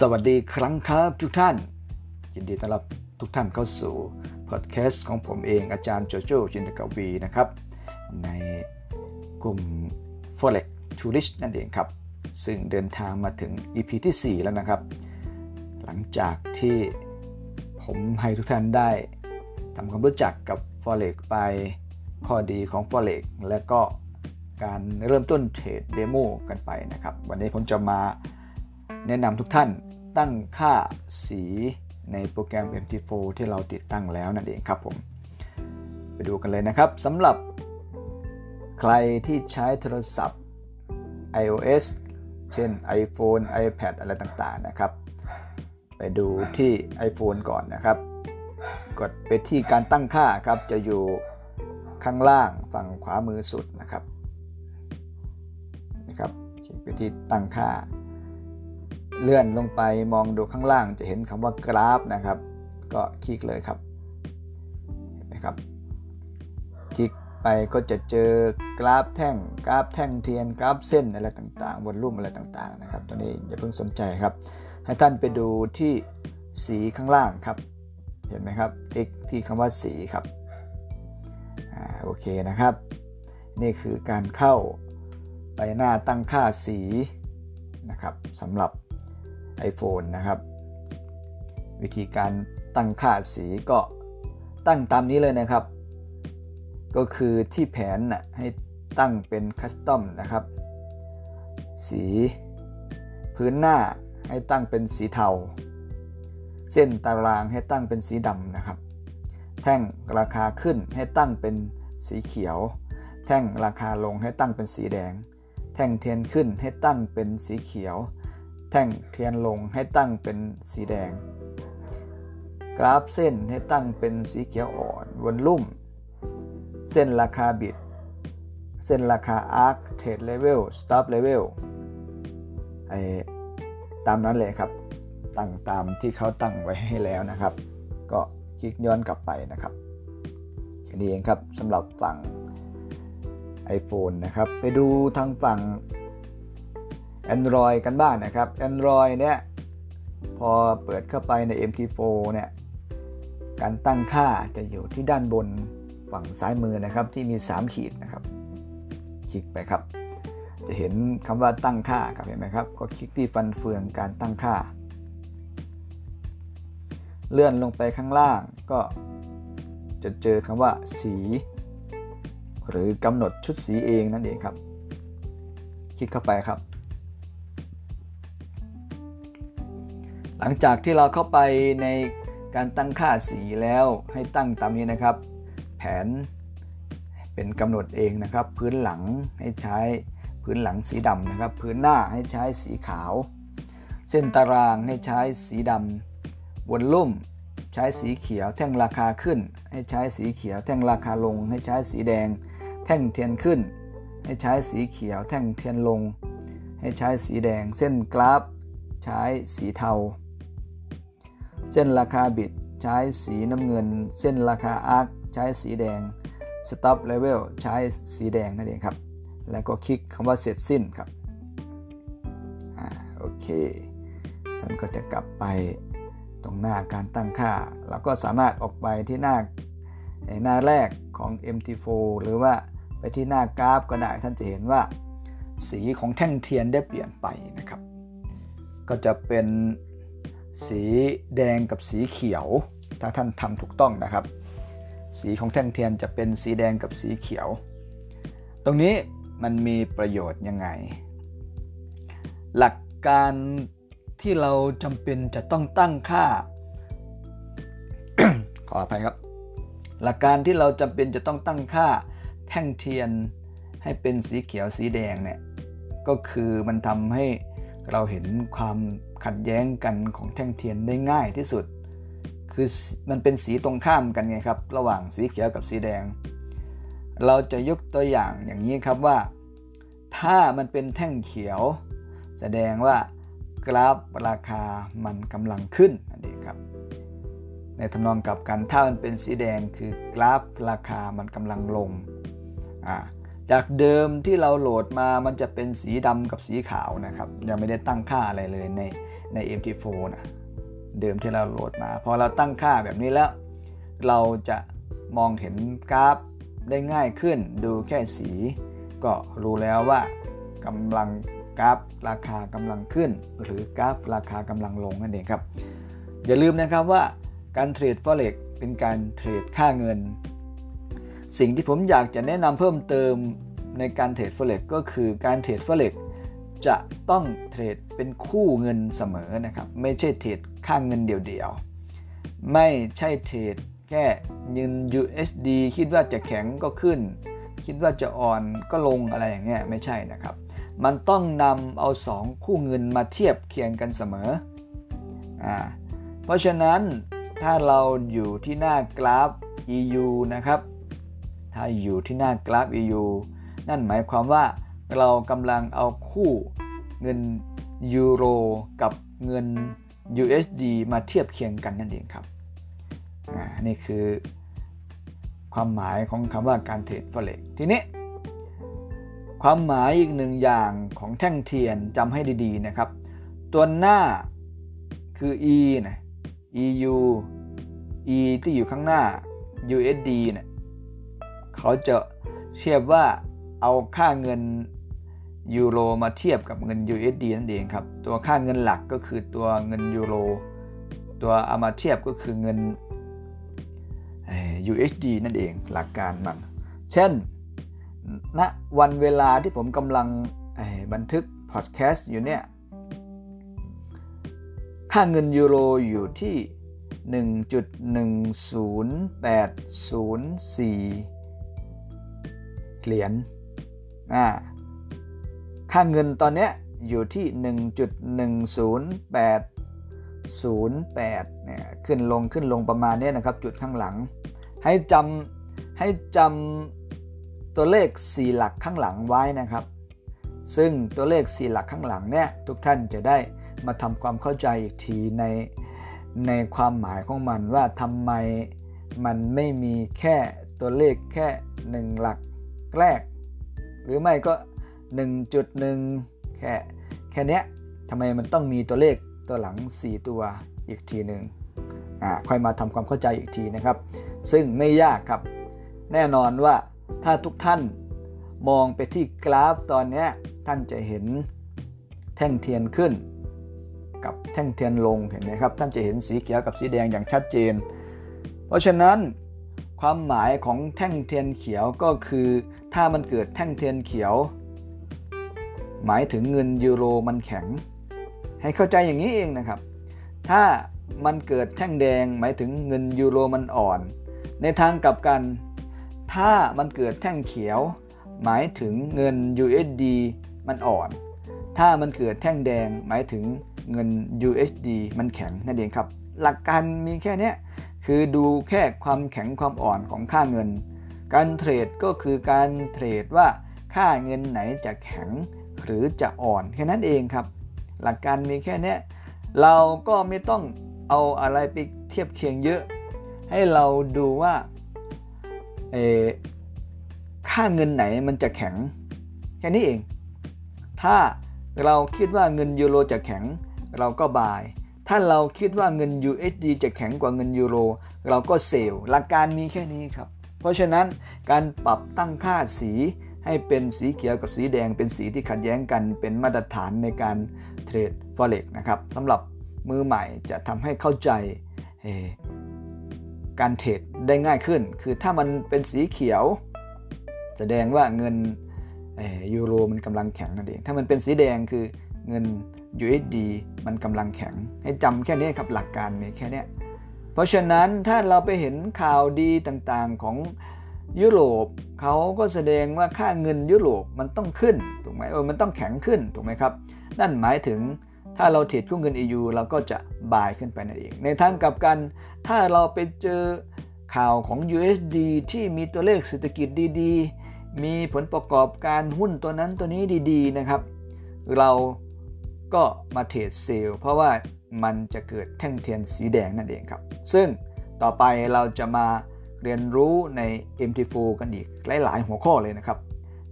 สวัสดีครั้งครับทุกท่าน ยินดีต้อนรับทุกท่านเข้าสู่พอดแคสต์ของผมเองอาจารย์โจโจจินตกวีนะครับ ในกลุ่ม Forex Tourist นั่นเองครับ ซึ่งเดินทางมาถึง EP ที่ 4 แล้วนะครับ หลังจากที่ผมให้ทุกท่านได้ทำความรู้จักกับ Forex ไปข้อดีของ Forex และก็การเริ่มต้นเทรดเดโมกันไปนะครับ วันนี้ผมจะมา แนะนำทุกท่านตั้งค่าสีในโปรแกรม MT4 ที่เราติดตั้งแล้วนั่นเองครับผม ไปดูกันเลยนะครับสำหรับใครที่ใช้โทรศัพท์ iOS เช่น iPhone iPad อะไรต่างๆนะครับ ไปดูที่ iPhone ก่อนนะครับ กดไปที่การตั้งค่าครับ จะอยู่ข้างล่างฝั่งขวามือสุดนะครับนะครับคลิกไปที่ตั้งค่า เลื่อนลงไปมองดูข้างล่างจะเห็นคำว่ากราฟนะครับ ก็คลิกเลยครับเห็นไหมครับ คลิกไปก็จะเจอกราฟแท่งกราฟแท่งเทียนกราฟเส้นอะไรต่างๆวนรูปอะไรต่างๆนะครับตัวนี้อย่าเพิ่งสนใจครับ ให้ท่านไปดูที่สีข้างล่างครับ เห็นไหมครับ x ที่คำว่าสีครับอ่าโอเคนะครับ นี่คือการเข้าไปหน้าตั้งค่าสีนะครับสำหรับ iPhone นะครับ วิธีการตั้งค่าสีก็ตั้งตามนี้เลยนะครับ ก็คือที่แผนนะให้ตั้งเป็นคัสตอมนะครับ สีพื้นหน้าให้ตั้งเป็นสีเทา เส้นตารางให้ตั้งเป็นสีดำนะครับ แท่งราคาขึ้นให้ตั้งเป็นสีเขียว แท่งราคาลงให้ตั้งเป็นสีแดง แท่งเทียนขึ้นให้ตั้งเป็นสีเขียว ท่งเทียนลงให้ตั้งเป็นสีแดง กราฟเส้นให้ตั้งเป็นสีเขียวอ่อนวนลุ่ม เส้นราคาบิด เส้นราคา Ask trade level stop level ไอตามนั้นเลยครับตั้งตามที่เขาตั้งไว้ให้แล้วนะครับ ก็คลิกย้อนกลับไปนะครับแค่นี้เองครับสำหรับฝั่ง iPhone นะครับ ไปดูทางฝั่ง Android กันบ้างนะครับ Android เนี่ยพอเปิดเข้าไปใน MT4 เนี่ยการตั้งค่าจะอยู่ที่ด้านบนฝั่งซ้ายมือนะครับที่มี 3 ขีดนะครับ คลิกไปครับ จะเห็นคำว่าตั้งค่าครับเห็นไหมครับ ก็คลิกที่ฟันเฟืองการตั้งค่า เลื่อนลงไปข้างล่างก็จะเจอคำว่าสี หรือกำหนดชุดสีเองนั่นเองครับ คลิกเข้าไปครับ ลังจากที่เราเข้าไปในการตั้งค่าสีแล้วให้ตั้งตามนี้นะครับ แผนเป็นกำหนดเองนะครับ พื้นหลังให้ใช้พื้นหลังสีดำนะครับ พื้นหน้าให้ใช้สีขาว เส้นตารางให้ใช้สีดำวนลุ่มใช้สีเขียวแท่งราคาขึ้น ให้ใช้สีเขียวแท่งราคาลง ให้ใช้สีแดง แท่งเทียนขึ้น ให้ใช้สีเขียวแท่งเทียนลง ให้ใช้สีแดง เส้นกราฟ ใช้สีเทา เส้นราคาบิดใช้สีน้ำเงิน เส้นราคาอาร์คใช้สีแดง Stop Level ใช้สีแดงนั่นเองครับ แล้วก็คลิกคำว่าเสร็จสิ้นครับอ่าโอเคท่านก็จะกลับไปตรงหน้าการตั้งค่า เราก็สามารถออกไปที่หน้าหน้าแรกของ MT4 หรือว่าไปที่หน้ากราฟก็ได้ท่านจะเห็นว่า สีของแท่งเทียนได้เปลี่ยนไปนะครับ ก็จะเป็น สีแดงกับสีเขียว ถ้าท่านทำถูกต้องนะครับ สีของแท่งเทียนจะเป็นสีแดงกับสีเขียว ตรงนี้มันมีประโยชน์ยังไง หลักการที่เราจำเป็นจะต้องตั้งค่า ขออภัยครับ หลักการที่เราจำเป็นจะต้องตั้งค่าแท่งเทียนให้เป็นสีเขียวสีแดงเนี่ยก็คือมันทำให้ เราเห็นความขัดแย้งกันของแท่งเทียนได้ง่ายที่สุด คือมันเป็นสีตรงข้ามกันไงครับ ระหว่างสีเขียวกับสีแดง เราจะยกตัวอย่างอย่างนี้ครับว่า ถ้ามันเป็นแท่งเขียว แสดงว่ากราฟราคามันกำลังขึ้นนั่นเองครับ ในทำนองกับกันถ้ามันเป็นสีแดงคือกราฟราคามันกำลังลงอ่า จากเดิมที่เราโหลดมามันจะเป็นสีดำกับสีขาวนะครับ ยังไม่ได้ตั้งค่าอะไรเลยในใน MT4 นะเดิมที่เราโหลดมาพอเราตั้งค่าแบบนี้แล้ว เราจะมองเห็นกราฟได้ง่ายขึ้น ดูแค่สี ก็รู้แล้วว่ากำลังกราฟราคากำลังขึ้น หรือกราฟราคากำลังลงนั่นเองครับ อย่าลืมนะครับว่าการเทรด forex เป็นการเทรดค่าเงิน สิ่งที่ผมอยากจะแนะนำเพิ่มเติมในการเทรด forex ก็คือการเทรด forex จะต้องเทรดเป็นคู่เงินเสมอนะครับ ไม่ใช่เทรดค่างเงินเดียวๆ ไม่ใช่เทรดแค่เงิน USD คิดว่าจะแข็งก็ขึ้น คิดว่าจะอ่อนก็ลงอะไรอย่างเงี้ยไม่ใช่นะครับ มันต้องนำเอา 2 คู่เงินมาเทียบเคียงกันเสมออ่าเพราะฉะนั้นถ้าเราอยู่ที่หน้ากราฟ EU นะครับ ถ้าอยู่ที่หน้ากราฟ EU นั่นหมายความว่าเรากำลังเอาคู่เงินยูโรกับเงิน USD มาเทียบเคียงกันนั่นเองครับนี่คือความหมายของคำว่าการเทรด forex ทีนี้ ความหมายอีกหนึ่งอย่างของแท่งเทียนจำให้ดีๆนะครับ ตัวหน้าคือ e นะ EU E ที่อยู่ข้างหน้า USD เนี่ย เขาจะเทียบว่าเอาค่าเงินยูโรมาเทียบกับเงิน USD นั่นเองครับ ตัวค่าเงินหลักก็คือตัวเงินยูโรตัวเอามาเทียบก็คือเงิน USD นั่นเองหลักการมัน เช่นณนะวันเวลาที่ผมกำลังบันทึกพอดแคสต์อยู่เนี่ย ค่าเงินยูโรอยู่ที่ 1.10804 เหรียญค่าเงินตอนนี้อยู่ที่ 1.10808เนี่ยขึ้นลงขึ้นลงประมาณนี้นะครับ จุดข้างหลัง ให้จำให้จำตัวเลข 4 หลักข้างหลังไว้นะครับ ซึ่งตัวเลข 4 หลักข้างหลังเนี่ยทุกท่านจะได้มาทำความเข้าใจอีกทีในในความหมายของมันว่าทำไมมันไม่มีแค่ตัวเลขแค่ 1 หลัก แรก หรือไม่ก็ 1.1 แค่แค่นี้ทำไมมันต้องมีตัวเลขตัวหลัง 4 ตัวอีกทีหนึ่งอ่าค่อยมาทำความเข้าใจอีกทีนะครับ ซึ่งไม่ยากครับ แน่นอนว่าถ้าทุกท่านมองไปที่กราฟตอนนี้ท่านจะเห็นแท่งเทียนขึ้น กับแท่งเทียนลงเห็นไหมครับ ท่านจะเห็นสีเขียวกับสีแดงอย่างชัดเจน เพราะฉะนั้น ความหมายของแท่งเทียนเขียวก็คือ ถ้ามันเกิดแท่งเทียนเขียว หมายถึงเงินยูโรมันแข็ง ให้เข้าใจอย่างนี้เองนะครับ ถ้ามันเกิดแท่งแดงหมายถึงเงินยูโรมันอ่อน ในทางกลับกัน ถ้ามันเกิดแท่งเขียว หมายถึงเงิน USD มันอ่อน ถ้ามันเกิดแท่งแดงหมายถึงเงิน USD มันแข็งนั่นเองครับ หลักการมีแค่นี้ คือดูแค่ความแข็งความอ่อนของค่าเงิน การเทรดก็คือการเทรดว่าค่าเงินไหนจะแข็งหรือจะอ่อนแค่นั้นเองครับ หลักการมีแค่นี้เราก็ไม่ต้องเอาอะไรไปเทียบเคียงเยอะ ให้เราดูว่าค่าเงินไหนมันจะแข็งแค่นี้เอง ถ้าเราคิดว่าเงินยูโรจะแข็ง เราก็บาย ถ้าเราคิดว่าเงิน USD จะแข็งกว่าเงินยูโร เราก็เซลล์หลักการมีแค่นี้ครับ เพราะฉะนั้นการปรับตั้งค่าสีให้เป็นสีเขียวกับสีแดงเป็นสีที่ขัดแย้งกันเป็นมาตรฐานในการเทรด forex นะครับสำหรับมือใหม่จะทำให้เข้าใจการเทรดได้ง่ายขึ้น คือถ้ามันเป็นสีเขียว แสดงว่าเงินยูโรมันกำลังแข็งนั่นเอง ถ้ามันเป็นสีแดงคือเงิน USD มันกำลังแข็ง ให้จำแค่นี้ครับหลักการมีแค่นี้เพราะฉะนั้นถ้าเราไปเห็นข่าวดีต่างๆของยุโรปเขาก็แสดงว่าค่าเงินยุโรปมันต้องขึ้นถูกไหมเออมันต้องแข็งขึ้นถูกไหมครับ นั่นหมายถึงถ้าเราเทรดคู่เงิน EU เราก็จะบายขึ้นไปนั่นเอง ในทางกลับกันถ้าเราไปเจอข่าวของ USD ที่มีตัวเลขเศรษฐกิจดีๆ มีผลประกอบการหุ้นตัวนั้นตัวนี้ดี ๆนะครับ เรา ก็มาเทรดเซลล์เพราะว่ามันจะเกิดแท่งเทียนสีแดงนั่นเองครับ ซึ่งต่อไปเราจะมาเรียนรู้ใน MT4 กันอีกหลาย ๆ หัวข้อเลยนะครับ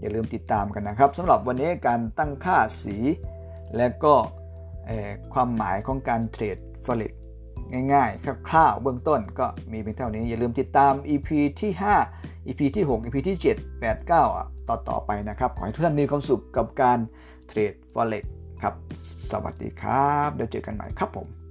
อย่าลืมติดตามกันนะครับสำหรับวันนี้การตั้งค่าสี และก็ความหมายของการเทรดฟลิกง่าย ๆ คร่าวๆเบื้องต้นก็มีเพียงเท่านี้ อย่าลืมติดตาม EP ที่ 5 EP ที่ 6 EP ที่ 7 8 9 ต่อต่อไปนะครับ ขอให้ทุกท่านมีความสุขกับการเทรดฟอเร็ก ครับ สวัสดีครับ เดี๋ยวเจอกันใหม่ครับผม